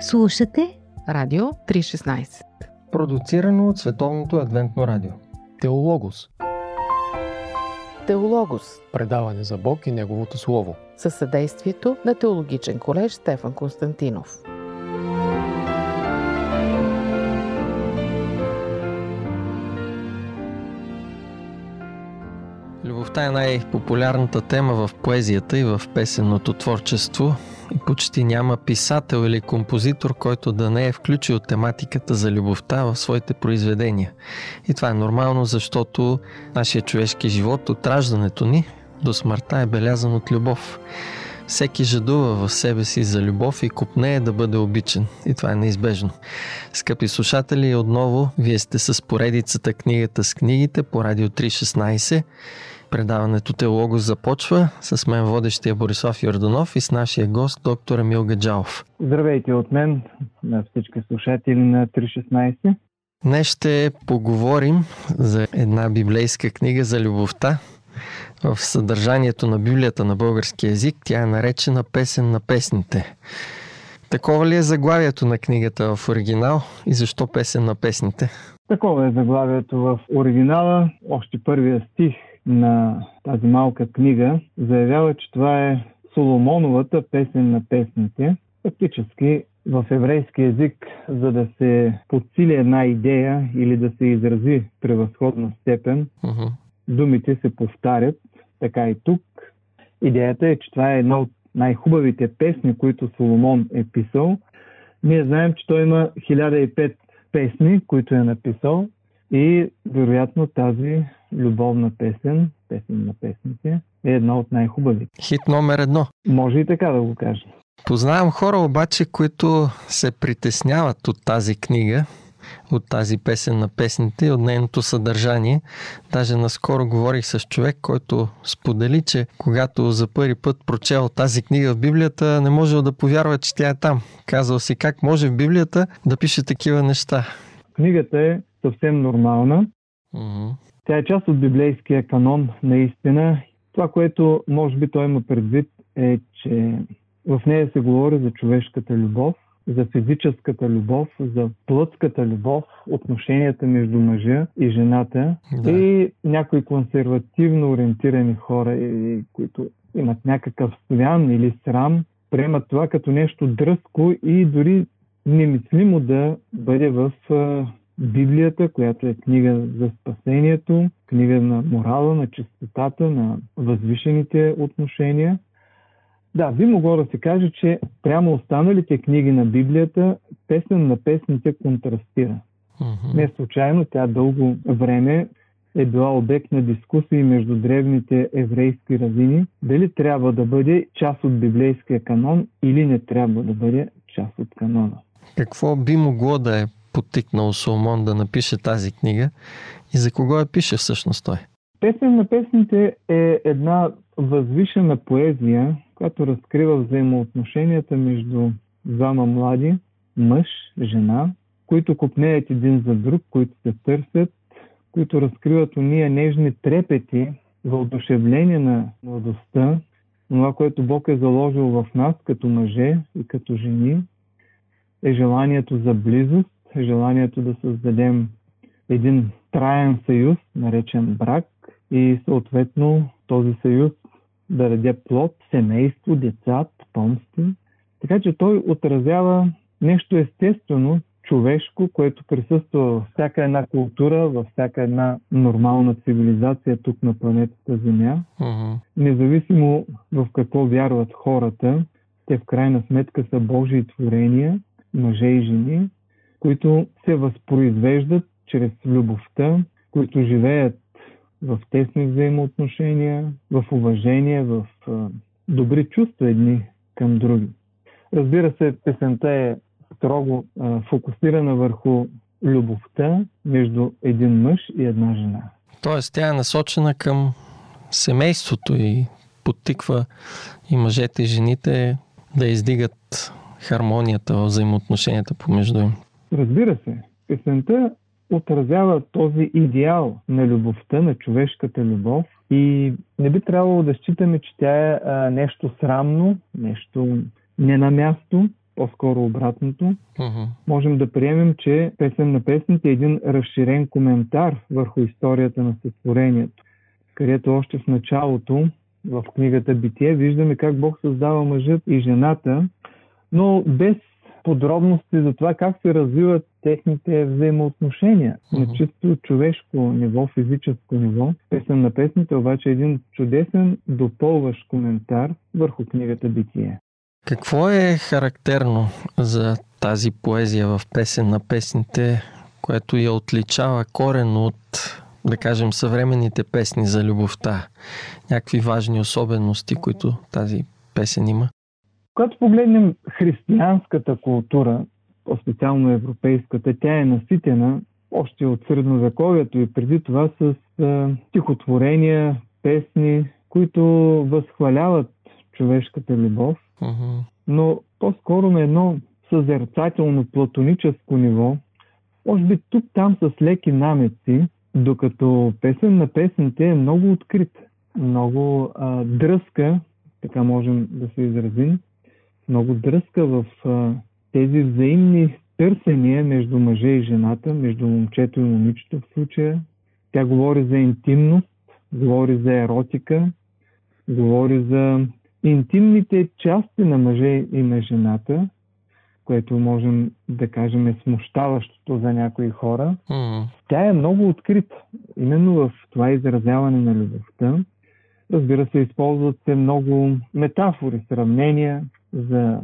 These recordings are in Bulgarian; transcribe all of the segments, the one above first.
Слушате Радио 316 Продуцирано от Световното адвентно радио. Теологос. Теологос. Предаване за Бог и Неговото Слово. Със съдействието на Теологичен колеж Стефан Константинов. Любовта е най-популярната тема в поезията и в песенното творчество и почти няма писател или композитор, който да не е включил тематиката за любовта в своите произведения. И това е нормално, защото нашия човешки живот от раждането ни до смъртта е белязан от любов. Всеки жадува в себе си за любов и купнее да бъде обичан. И това е неизбежно. Скъпи слушатели, отново вие сте с поредицата Книгата с книгите по Радио 316. Предаването Теолого започва с мен водещия Борислав Йорданов и с нашия гост доктор Емил Гаджалов. Здравейте от мен, на всички слушатели на 316. Днес ще поговорим за една библейска книга за любовта. В съдържанието на Библията на български язик тя е наречена Песен на песните. Такова ли е заглавието на книгата в оригинал и защо Песен на песните? Такова е заглавието в оригинала. Още първия стих на тази малка книга заявява, че това е Соломоновата песен на песните. Фактически в еврейски язик, за да се подсили една идея или да се изрази превъзходна степен, uh-huh. Думите се повтарят, така и тук. Идеята е, че това е една от най-хубавите песни, които Соломон е писал. Ние знаем, че той има 1005 песни, които е написал и вероятно тази любовна песен, песен на песните, е една от най-хубавите. Хит номер едно. Може и така да го кажа. Познавам хора обаче, които се притесняват от тази книга, от тази песен на песните и от нейното съдържание. Даже наскоро говорих с човек, който сподели, че когато за първи път прочел тази книга в Библията, не можел да повярва, че тя е там. Казал си как може в Библията да пише такива неща. Книгата е съвсем нормална. Uh-huh. Тя е част от библейския канон, наистина. Това, което може би той има предвид е, че в нея се говори за човешката любов, за физическата любов, за плътската любов, отношенията между мъжа и жената Да. и някои консервативно ориентирани хора, и- които имат някакъв свян или срам, приемат това като нещо дръзко и дори немислимо да бъде в Библията, която е книга за спасението, книга на морала, на чистотата, на възвишените отношения. Да, би могло да се каже, че прямо останалите книги на Библията, песен на песните контрастира. Uh-huh. Не случайно тя дълго време е била обект на дискусии между древните еврейски равини, дали трябва да бъде част от библейския канон или не трябва да бъде част от канона. Какво би могло да е потикнал Соломон да напише тази книга и за кого я пише всъщност той? Песен на песните е една възвишена поезия, която разкрива взаимоотношенията между двама млади, мъж, жена, които купнеят един за друг, които се търсят, които разкриват уния нежни трепети, въодушевление на младостта, това, което Бог е заложил в нас като мъже и като жени, е желанието за близост, желанието да създадем един траен съюз, наречен брак, и съответно този съюз да даде плод, семейство, деца, потомство. Така че той отразява нещо естествено, човешко, което присъства във всяка една култура, във всяка една нормална цивилизация тук на планетата Земя. Uh-huh. Независимо в какво вярват хората, те в крайна сметка са Божии творения, мъже и жени, които се възпроизвеждат чрез любовта, които живеят в тесни взаимоотношения, в уважение, в а, добри чувства едни към други. Разбира се, песента е строго а, фокусирана върху любовта между един мъж и една жена. Тоест тя е насочена към семейството и подтиква и мъжете и жените да издигат хармонията в взаимоотношенията помежду им. Разбира се, песента отразява този идеал на любовта, на човешката любов и не би трябвало да считаме, че тя е а, нещо срамно, нещо не на място. по-скоро обратното. Мгм. Можем да приемем, че песен на песните е един разширен коментар върху историята на сътворението, където още в началото, в книгата Битие, виждаме как Бог създава мъжът и жената, но без подробности за това как се развиват техните взаимоотношения на чисто човешко ниво, физическо ниво. Песен на песните обаче е един чудесен допълващ коментар върху книгата Битие. Какво е характерно за тази поезия в песен на песните, което я отличава корено от, да кажем, съвременните песни за любовта? Някакви важни особености, които тази песен има? Когато погледнем християнската култура, по-специално европейската, тя е наситена още от средновековието и преди това с а, стихотворения, песни, които възхваляват човешката любов, Мгм. но по-скоро на едно съзерцателно платоническо ниво, може би тук-там с леки намеци, докато песен на песните е много открит, много а, дръзка, така можем да се изразим, много дръзка в а, тези взаимни търсения между мъжа и жената, между момчето и момичето в случая. Тя говори за интимност, говори за еротика, говори за интимните части на мъжа и на жената, което можем да кажем е смущаващото за някои хора. Мгм. Тя е много открита. Именно в това изразяване на любовта. Разбира се, използват се много метафори, сравнения за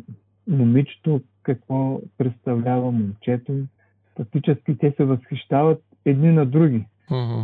момичето, какво представлява момчето. Фактически те се възхищават едни на други. Мгм.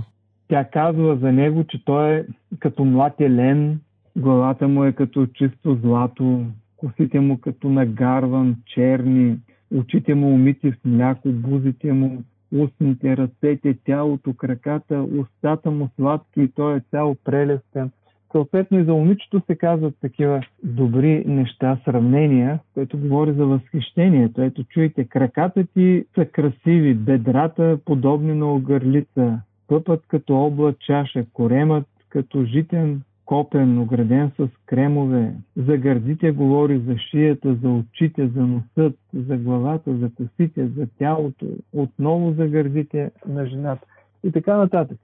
Тя казва за него, че той е като млад елен, главата му е като чисто злато, косите му като нагарван, черни, очите му умити в мляко, бузите му, устните, ръцете, тялото, краката, устата му сладки и той е цял прелестен. Съответно и за момичето се казват такива добри неща, сравнения, което говори за възхищението. Ето чуйте, краката ти са красиви, бедрата подобни на огърлица, пъпът като обла чаша, коремът като житен копен, ограден с кремове. За гърдите говори, за шията, за очите, за носът, за главата, за косите, за тялото, отново за гърдите на жената и така нататък.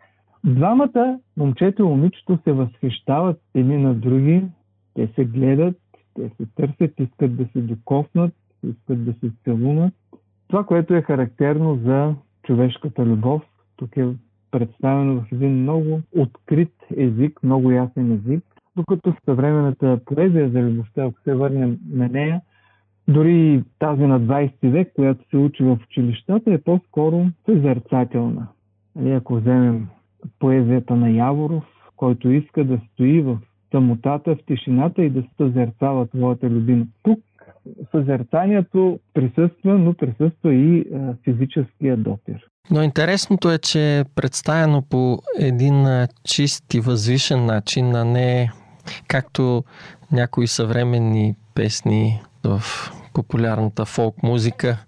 Двамата, момчето и момичето, се възхищават едни на други, те се гледат, те се търсят, искат да се докоснат, искат да се целунат. Това, което е характерно за човешката любов, тук е представено в един много открит език, много ясен език, докато в съвременната поезия за любовта, ако се върнем на нея, дори и тази на 20 век, която се учи в училищата, е по-скоро съзерцателна. Нали, ако вземем поезията на Яворов, който иска да стои в самотата, в тишината и да съзерцава твоята любима. Тук съзерцанието присъства, но присъства и физическия допир. Но интересното е, че е представено по един чист и възвишен начин, а не както някои съвременни песни в популярната фолк музика.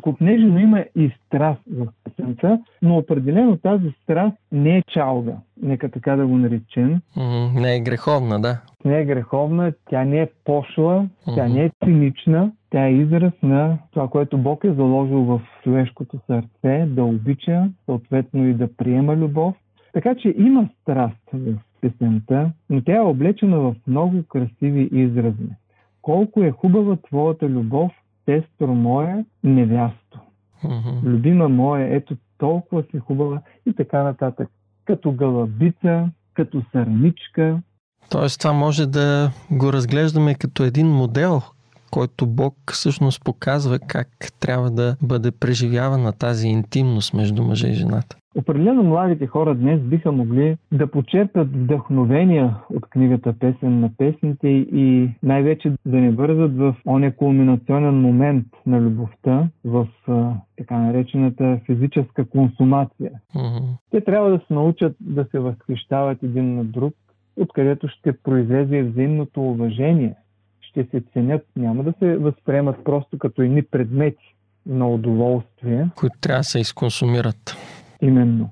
Купнежи, но има и страст в песента, но определено тази страст не е чалга, нека така да го наречем. Не е греховна, да. Не е греховна, тя не е пошла, тя не е цинична, тя е израз на това, което Бог е заложил в човешкото сърце, да обича, съответно и да приема любов. Така че има страст в песента, но тя е облечена в много красиви изрази. Колко е хубава твоята любов, сестро моя, невясто. Мгм. Любима моя, ето толкова си хубава и така нататък. Като гълъбица, като сърничка, Тоест това може да го разглеждаме като един модел, който Бог всъщност показва как трябва да бъде преживявана тази интимност между мъжа и жената. Определено младите хора днес биха могли да почерпят вдъхновения от книгата Песен на песните и най-вече да не бързат в оня кулминационен момент на любовта, в а, така наречената физическа консумация. Мгм. Те трябва да се научат да се възхищават един на друг, откъдето ще произлезе взаимното уважение, ще се ценят, няма да се възприемат просто като едни предмети на удоволствие, Които трябва да се изконсумират. Именно.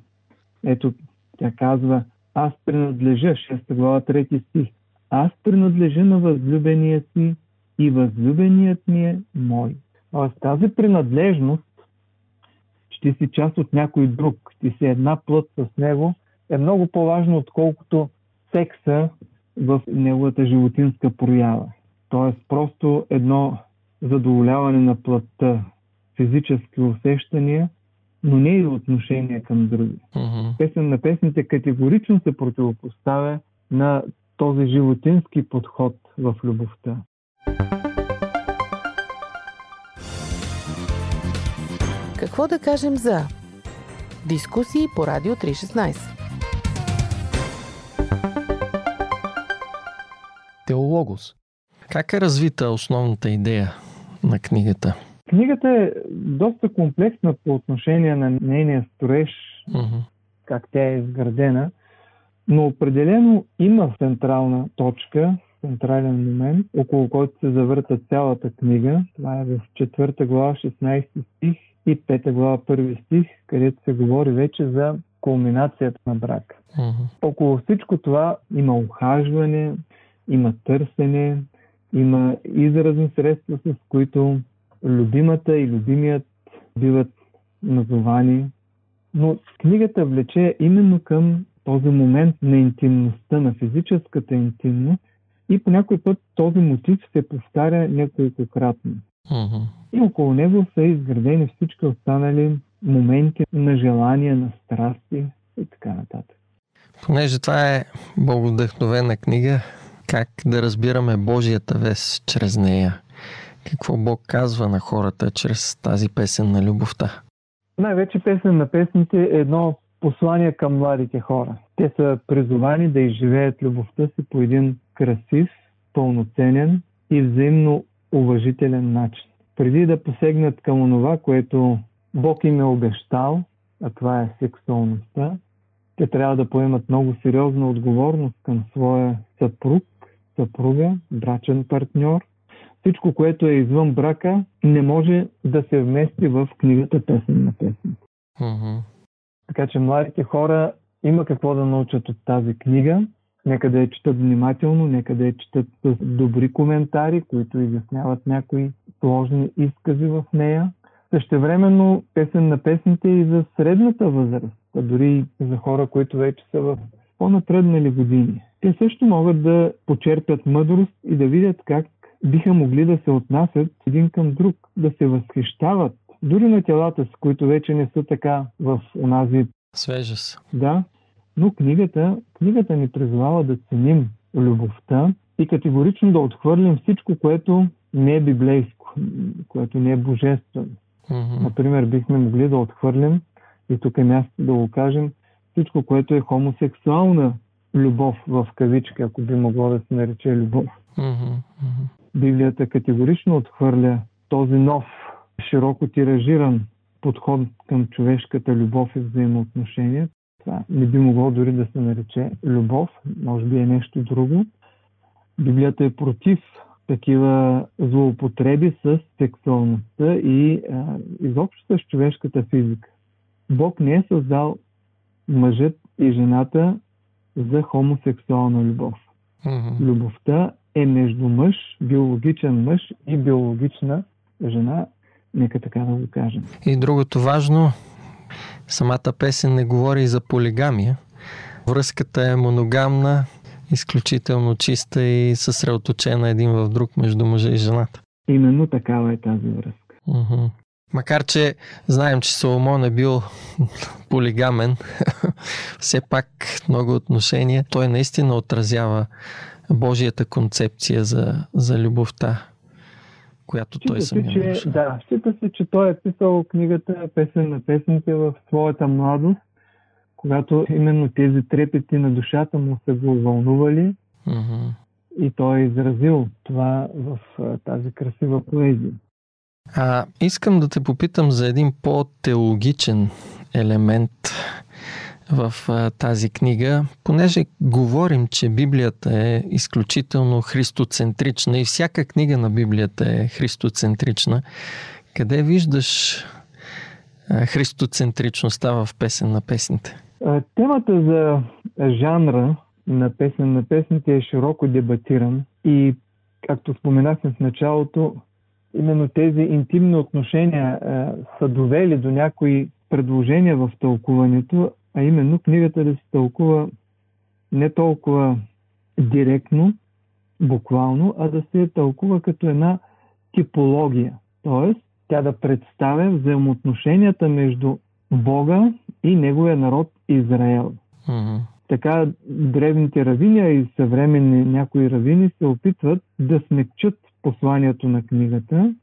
Ето, тя казва, аз принадлежа, 6 глава, 3 стих. Аз принадлежа на възлюбения си и възлюбеният ми е мой. Тоест тази принадлежност, че ти си част от някой друг, ти си една плът с него, е много по-важно, отколкото секса в неговата животинска проява. Тоест просто едно задоволяване на плътта, физически усещания, но не и отношение към други. Mm-hmm. Песен на песните категорично се противопоставя на този животински подход в любовта. Какво да кажем за дискусии по Радио 316? Теологос. Как е развита основната идея на книгата? Книгата е доста комплексна по отношение на нейния строеж, Mm-hmm. как тя е изградена, но определено има централна точка, централен момент, около който се завърта цялата книга. Това е в 4 глава 16 стих и 5 глава 1 стих, където се говори вече за кулминацията на брака. Mm-hmm. Около всичко това има ухажване, има търсене, има изразни средства, с които любимата и любимият биват назовани. Но книгата влече именно към този момент на интимността, на физическата интимност и по някой път този мотив се повтаря неколкократно. Mm-hmm. И около него са изградени всички останали моменти на желание, на страсти и така нататък. Понеже това е благодъхновена книга, как да разбираме Божията вест чрез нея? Какво Бог казва на хората чрез тази песен на любовта? Най-вече песен на песните е едно послание към младите хора. Те са призовани да изживеят любовта си по един красив, пълноценен и взаимно уважителен начин. Преди да посегнат към онова, което Бог им е обещал, а това е сексуалността, те трябва да поемат много сериозна отговорност към своя съпруг, съпруга, брачен партньор. Всичко, което е извън брака, не може да се вмести в книгата Песен на песен. Mm-hmm. Така че младите хора има какво да научат от тази книга. Нека да я четат внимателно, нека да я четат с добри коментари, които изясняват някои сложни изкази в нея. Същевременно песен на песните и за средната възраст, а дори за хора, които вече са в по-напреднали години. Те също могат да почерпят мъдрост и да видят как биха могли да се отнасят един към друг, да се възхищават дори на телата си, които вече не са така в онази Свежа се. да, но книгата, книгата ни призовава да ценим любовта и категорично да отхвърлим всичко, което не е библейско, което не е божествено. Mm-hmm. Например, бихме могли да отхвърлим, и тук е място да го кажем, всичко, което е хомосексуална любов в кавички, ако би могло да се нарече любов. Mm-hmm. Библията категорично отхвърля този нов, широко тиражиран подход към човешката любов и взаимоотношения. Това не би могло дори да се нарече любов, може би е нещо друго. Библията е против такива злоупотреби с сексуалността и а, изобщо с човешката физика. Бог не е създал мъжът и жената за хомосексуална любов. Mm-hmm. Любовта е между мъж, биологичен мъж и биологична жена, нека така да го кажем. И другото важно, самата песен не говори и за полигамия. Връзката е моногамна, изключително чиста и съсредоточена един в друг между мъжа и жената. Именно такава е тази връзка. Мгм. Макар, че знаем, че Соломон е бил полигамен, все пак много отношения, той наистина отразява Божията концепция за, за любовта, която той Счита се, самия че, да, счита се, че той е писал книгата Песен на песните в своята младост, когато именно тези трепети на душата му са го вълнували Мгм. и той е изразил това в тази красива поезия. А, искам да те попитам за един по-теологичен елемент в а, тази книга, понеже говорим, че Библията е изключително христоцентрична и всяка книга на Библията е христоцентрична. Къде виждаш а, христоцентричността в песен на песните? Темата за жанра на песен на песните е широко дебатиран и както споменахме в началото, именно тези интимни отношения а, са довели до някои предложения в тълкуването, а именно книгата да се тълкува не толкова директно, буквално, а да се тълкува като една типология. Тоест, тя да представя взаимоотношенията между Бога и неговия народ Израел. Mm-hmm. Така древните равини, и съвременни някои равини се опитват да смекчат посланието на книгата,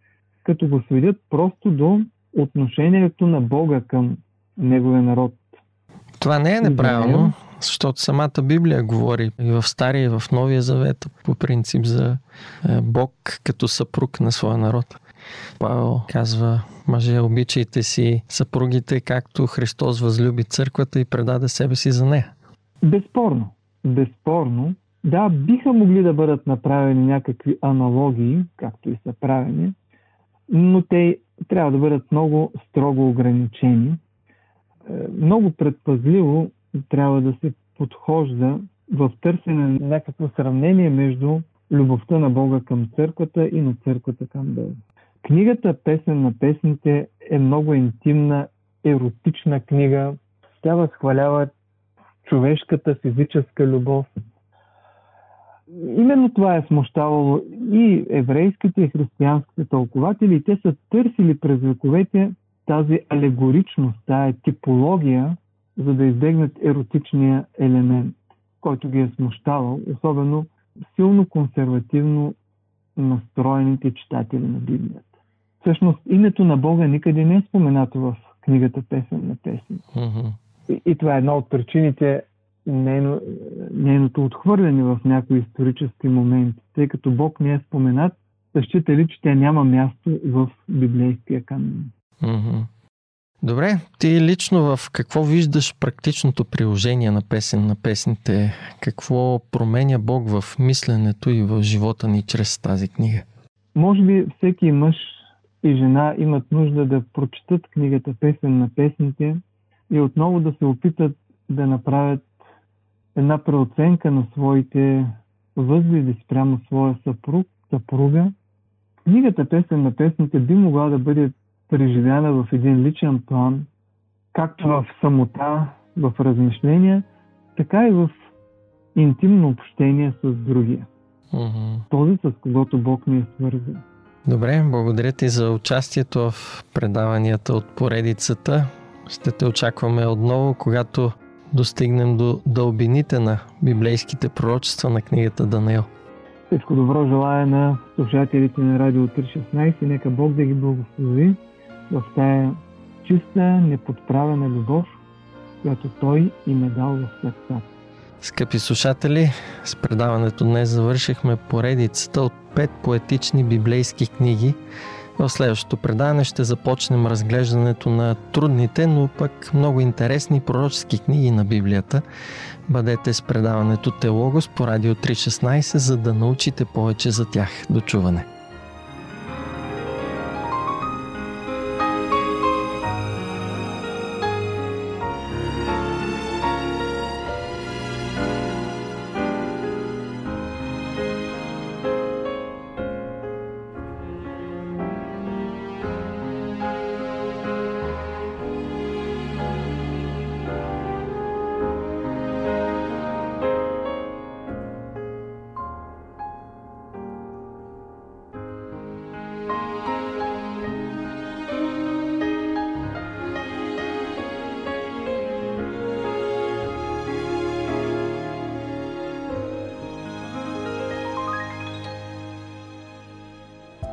като го сведят просто до отношението на Бога към неговия народ. Това не е неправилно, защото самата Библия говори и в Стария, и в Новия Завет по принцип за е, Бог като съпруг на своя народ. Павел казва, мъже, обичайте си съпругите, както Христос възлюби църквата и предаде себе си за нея. Безспорно. Безспорно. Да, биха могли да бъдат направени някакви аналогии, както и са правени, но те трябва да бъдат много строго ограничени. Е, много предпазливо трябва да се подхожда в търсене на някакво сравнение между любовта на Бога към църквата и на църквата към Бога. Книгата Песен на песните е много интимна, еротична книга. Тя възхвалява човешката физическа любов. Именно това е смущавало и еврейските и християнските тълкователи. И те са търсили през вековете тази алегоричност, тази типология, за да избегнат еротичния елемент, който ги е смущавал, особено силно консервативно настроените читатели на Библията. Всъщност, името на Бога никъде не е споменато в книгата Песен на песните. Mm-hmm. И, и това е една от причините нейно, нейното отхвърляне в някои исторически моменти, тъй като Бог не е споменат, да ли, че тя няма място в библейския канон. Mm-hmm. Добре, ти лично в какво виждаш практичното приложение на песен на песните? Какво променя Бог в мисленето и в живота ни чрез тази книга? Може би всеки мъж и жена имат нужда да прочитат книгата Песен на песните и отново да се опитат да направят една преоценка на своите възгледи спрямо своя съпруг, съпруга. Книгата Песен на песните би могла да бъде преживяна в един личен план, както в самота, в размишления, така и в интимно общение с другия. Mm-hmm. Този, с когото Бог ни е свързан. Добре, благодаря ти за участието в предаванията от поредицата. Ще те очакваме отново, когато достигнем до дълбините на библейските пророчества на книгата Даниил. Всичко добро желая на слушателите на Радио 316. Нека Бог да ги благослови в тая чиста, неподправена любов, която Той им е дал в сърцата. Скъпи слушатели, с предаването днес завършихме поредицата от пет поетични библейски книги. В следващото предаване ще започнем разглеждането на трудните, но пък много интересни пророчески книги на Библията. Бъдете с предаването Телогос по Радио 316, за да научите повече за тях. До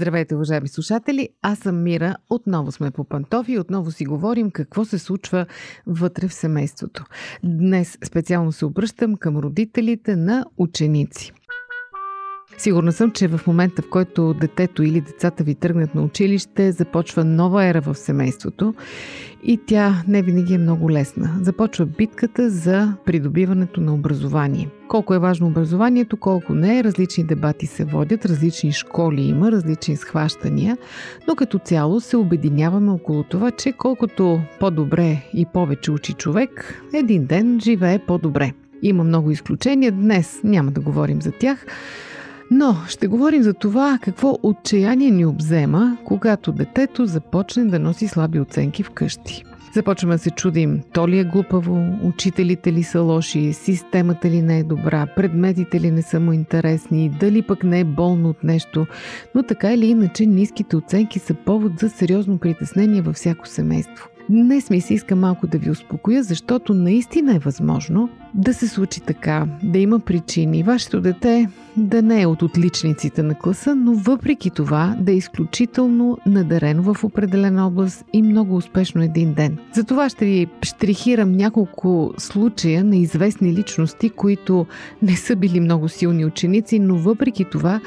Здравейте, уважаеми слушатели! Аз съм Мира. Отново сме по пантофи и отново си говорим какво се случва вътре в семейството. Днес специално се обръщам към родителите на ученици. Сигурна съм, че в момента, в който детето или децата ви тръгнат на училище, започва нова ера в семейството и тя не винаги е много лесна. Започва битката за придобиването на образование. Колко е важно образованието, колко не е, различни дебати се водят, различни школи има, различни схващания, но като цяло се обединяваме около това, че колкото по-добре и повече учи човек, един ден живее по-добре. Има много изключения, днес няма да говорим за тях. Но ще говорим за това какво отчаяние ни обзема, когато детето започне да носи слаби оценки вкъщи. Започваме да се чудим, то ли е глупаво, учителите ли са лоши, системата ли не е добра, предметите ли не са му интересни, дали пък не е болно от нещо. Но така или иначе ниските оценки са повод за сериозно притеснение във всяко семейство. Днес ми се иска малко да ви успокоя, защото наистина е възможно да се случи така, да има причини. Вашето дете да не е от отличниците на класа, но въпреки това да е изключително надарено в определена област и много успешно един ден. За това ще ви штрихирам няколко случая на известни личности, които не са били много силни ученици, но въпреки това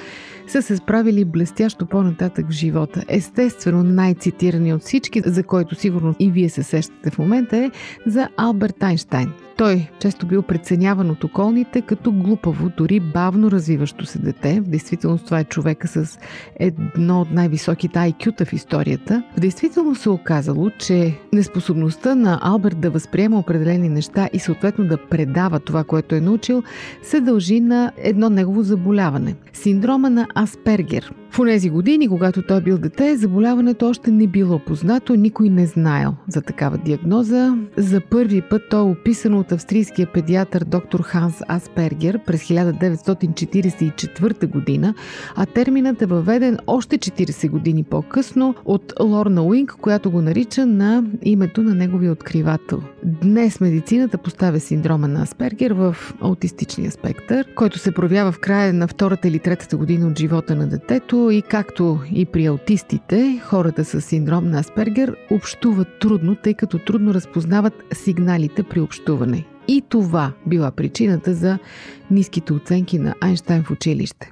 са се справили блестящо по-нататък в живота. Естествено, най-цитирани от всички, за който сигурно и вие се сещате в момента е за Алберт Айнштайн. Той често бил преценяван от околните като глупаво, дори бавно развиващо се дете. В действителност това е човека с едно от най-високите IQ-та в историята. В действителност се оказало, че неспособността на Алберт да възприема определени неща и съответно да предава това, което е научил, се дължи на едно негово заболяване – синдрома на Аспергер – в тези години, когато той бил дете, заболяването още не било познато, никой не знаел за такава диагноза. За първи път то е описано от австрийския педиатър доктор Ханс Аспергер през 1944 година, а терминът е въведен още 40 години по-късно от Лорна Уинг, която го нарича на името на неговия откривател. Днес медицината поставя синдрома на Аспергер в аутистичния спектър, който се проявява в края на втората или третата година от живота на детето и както и при аутистите, хората с синдром на Аспергер общуват трудно, тъй като трудно разпознават сигналите при общуване. И това била причината за ниските оценки на Айнштайн в училище.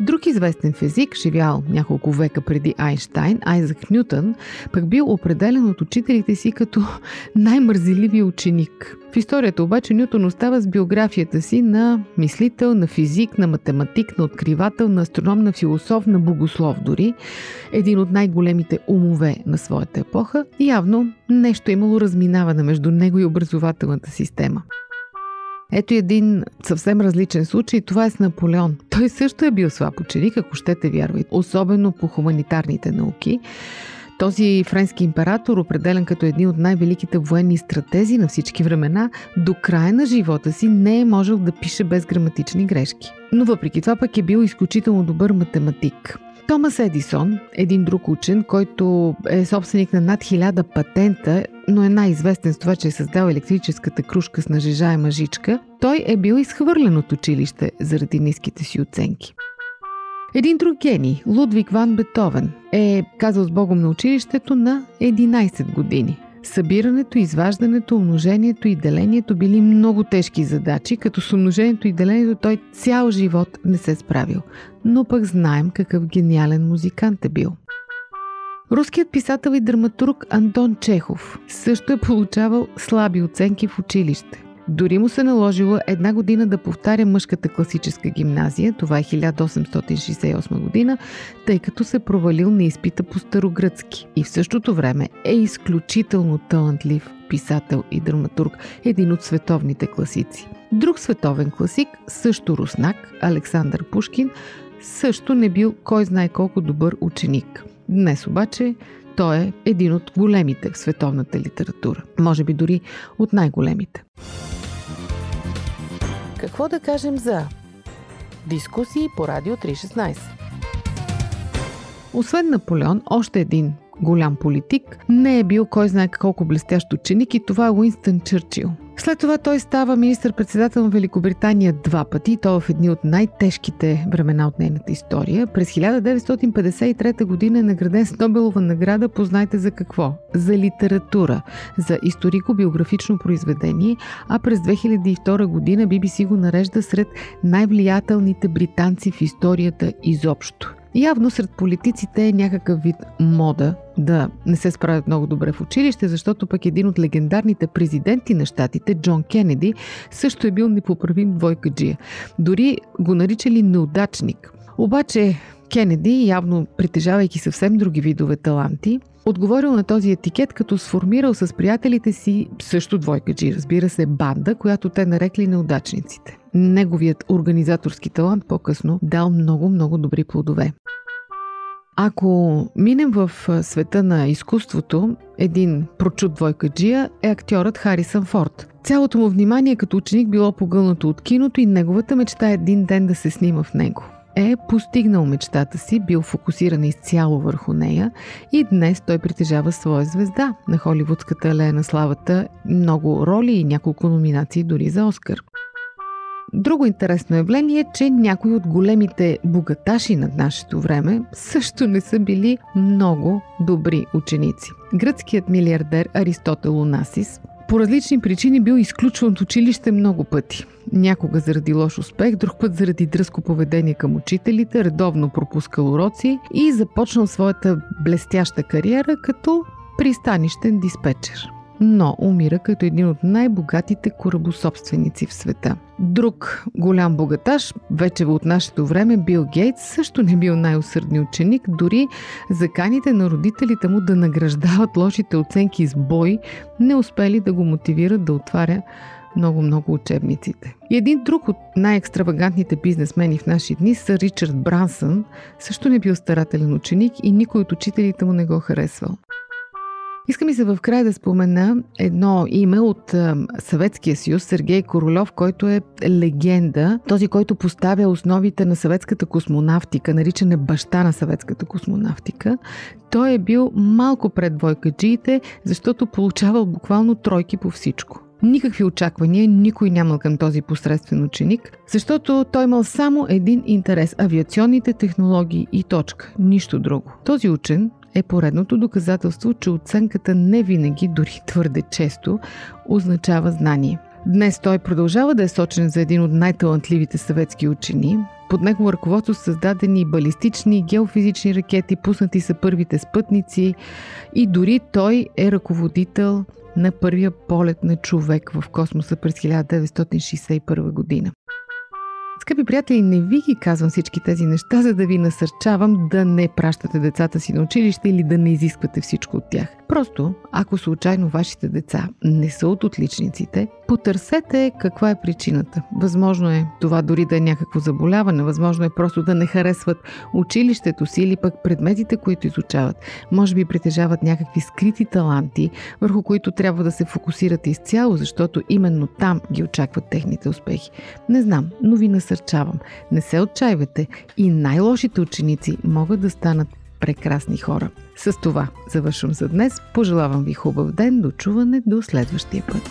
Друг известен физик, живял няколко века преди Айнштайн, Айзак Нютън, пък бил определен от учителите си като най-мързеливия ученик. В историята обаче Нютон остава с биографията си на мислител, на физик, на математик, на откривател, на астроном, на философ, на богослов дори. Един от най-големите умове на своята епоха. Явно нещо е имало разминаване между него и образователната система. Ето един съвсем различен случай. Това е с Наполеон. Той също е бил слаб ученик, ако щете вярвайте, особено по хуманитарните науки. Този френски император, определен като един от най-великите военни стратези на всички времена, до края на живота си не е можел да пише без граматични грешки. Но въпреки това пък е бил изключително добър математик. Томас Едисон, един друг учен, който е собственик на над хиляда патента, но е най-известен с това, че е създал електрическата кружка с нажижаема жичка, той е бил изхвърлен от училище заради ниските си оценки. Един друг гений, Лудвиг Ван Бетовен, е казал с Богом на училището на 11 години. Събирането, изваждането, умножението и делението били много тежки задачи, като с умножението и делението той цял живот не се справил. Но пък знаем какъв гениален музикант е бил. Руският писател и драматург Антон Чехов също е получавал слаби оценки в училище. Дори му се наложило една година да повтаря мъжката класическа гимназия, това е 1868 година, тъй като се провалил на изпита по старогръцки. И в същото време е изключително талантлив писател и драматург, един от световните класици. Друг световен класик, също руснак, Александър Пушкин, също не бил кой знае колко добър ученик. Днес обаче той е един от големите в световната литература. Може би дори от най-големите. Какво да кажем за дискусии по Радио 316? Освен Наполеон, още един голям политик не е бил кой знае колко блестящ ученик и това е Уинстън Чърчил. След това той става министър-председател на Великобритания два пъти, то в едни от най-тежките времена от нейната история. През 1953 година е награден с Нобелова награда, познайте за какво? За литература, за историко-биографично произведение, а през 2002 година BBC го нарежда сред най-влиятелните британци в историята изобщо. Явно сред политиците е някакъв вид мода да не се справят много добре в училище, защото пък един от легендарните президенти на щатите, Джон Кенеди, също е бил непоправим двойкаджия. Дори го наричали неудачник. Обаче Кенеди, явно притежавайки съвсем други видове таланти, отговорил на този етикет, като сформирал с приятелите си също двойкаджи, разбира се, банда, която те нарекли неудачниците. Неговият организаторски талант по-късно дал много-много добри плодове. Ако минем в света на изкуството, един прочут двойкаджия е актьорът Харисън Форд. Цялото му внимание като ученик било погълнато от киното и неговата мечта е един ден да се снима в него е постигнал мечтата си, бил фокусиран изцяло върху нея и днес той притежава своя звезда на Холивудската алея на славата, много роли и няколко номинации дори за Оскар. Друго интересно явление е, че някои от големите богаташи над нашето време също не са били много добри ученици. Гръцкият милиардер Аристотел Онасис по различни причини бил изключван от училище много пъти. Някога заради лош успех, друг път заради дръско поведение към учителите, редовно пропускал уроци и започнал своята блестяща кариера като пристанищен диспетчер но умира като един от най-богатите корабособственици в света. Друг голям богаташ, вече от нашето време, Бил Гейтс, също не бил най-усърдни ученик, дори заканите на родителите му да награждават лошите оценки с бой, не успели да го мотивират да отваря много-много учебниците. И един друг от най-екстравагантните бизнесмени в наши дни са Ричард Брансън, също не бил старателен ученик и никой от учителите му не го харесвал. Иска ми се в край да спомена едно име от Съветския съюз, Сергей Королев, който е легенда, този, който поставя основите на съветската космонавтика, наричане баща на съветската космонавтика. Той е бил малко пред двойкаджиите, защото получавал буквално тройки по всичко. Никакви очаквания никой нямал към този посредствен ученик, защото той имал само един интерес – авиационните технологии и точка, нищо друго. Този учен е поредното доказателство, че оценката не винаги, дори твърде често, означава знание. Днес той продължава да е сочен за един от най-талантливите съветски учени. Под негово ръководство са създадени балистични, геофизични ракети, пуснати са първите спътници и дори той е ръководител на първия полет на човек в космоса през 1961 година. Скъпи приятели, не ви ги казвам всички тези неща, за да ви насърчавам да не пращате децата си на училище или да не изисквате всичко от тях. Просто, ако случайно вашите деца не са от отличниците, потърсете каква е причината. Възможно е това дори да е някакво заболяване, възможно е просто да не харесват училището си или пък предметите, които изучават. Може би притежават някакви скрити таланти, върху които трябва да се фокусирате изцяло, защото именно там ги очакват техните успехи. Не знам, но ви насърчавам. Не се отчаивайте и най-лошите ученици могат да станат прекрасни хора. С това завършвам за днес. Пожелавам ви хубав ден, до чуване, до следващия път.